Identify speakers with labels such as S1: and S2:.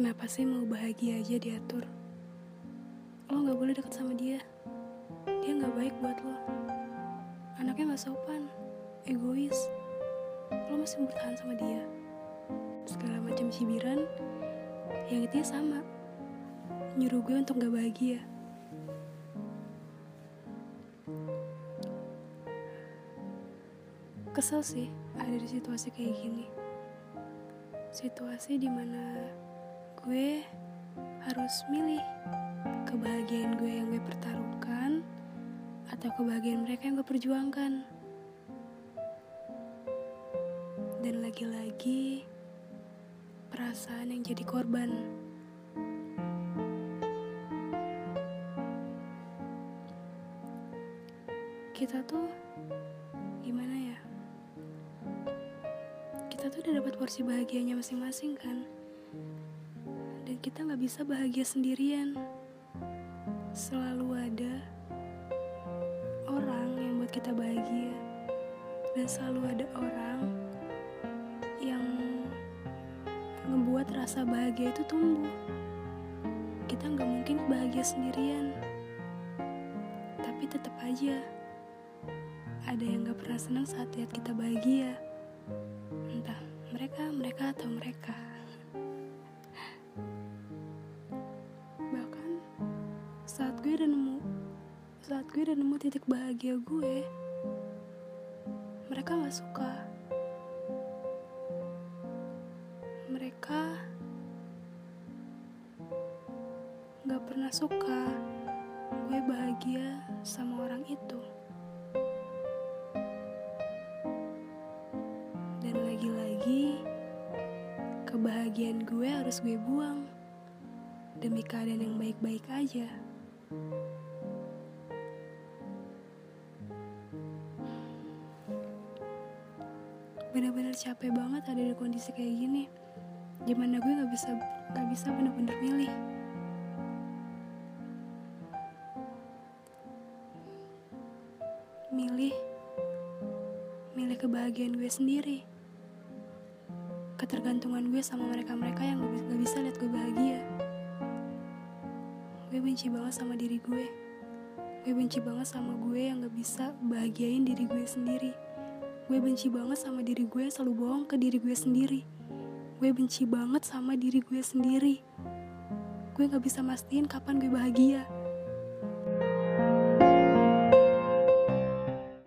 S1: Kenapa sih mau bahagia aja diatur? Lo gak boleh deket sama dia. Dia gak baik buat lo. Anaknya gak sopan, egois. Lo masih bertahan sama dia. Segala macam cibiran, yang intinya sama. Nyuruh gue untuk gak bahagia. Kesel sih ada di situasi kayak gini. Situasi di mana gue harus milih kebahagiaan gue yang gue pertaruhkan atau kebahagiaan mereka yang gue perjuangkan. Dan lagi-lagi perasaan yang jadi korban. Kita tuh gimana ya? Kita tuh udah dapat porsi bahagianya masing-masing kan? Kita nggak bisa bahagia sendirian. Selalu ada orang yang buat kita bahagia. Dan selalu ada orang yang ngebuat rasa bahagia itu tumbuh. Kita nggak mungkin bahagia sendirian. Tapi tetap aja ada yang gak pernah senang saat lihat kita bahagia. Entah mereka, mereka atau mereka. Udah nemu, saat gue udah nemu titik bahagia gue, mereka gak suka. Mereka gak pernah suka gue bahagia sama orang itu. Dan lagi-lagi, kebahagiaan gue harus gue buang demi keadaan yang baik-baik aja. Bener-bener capek banget ada di kondisi kayak gini. Gimana gue gak bisa gak bisa bener-bener milih. Milih milih kebahagiaan gue sendiri. Ketergantungan gue sama mereka-mereka yang gak, bisa lihat gue bahagia. Gue benci banget sama diri gue. Gue benci banget sama gue yang gak bisa bahagiain diri gue sendiri. Gue benci banget sama diri gue yang selalu bohong ke diri gue sendiri. Gue benci banget sama diri gue sendiri. Gue gak bisa mastiin kapan gue bahagia.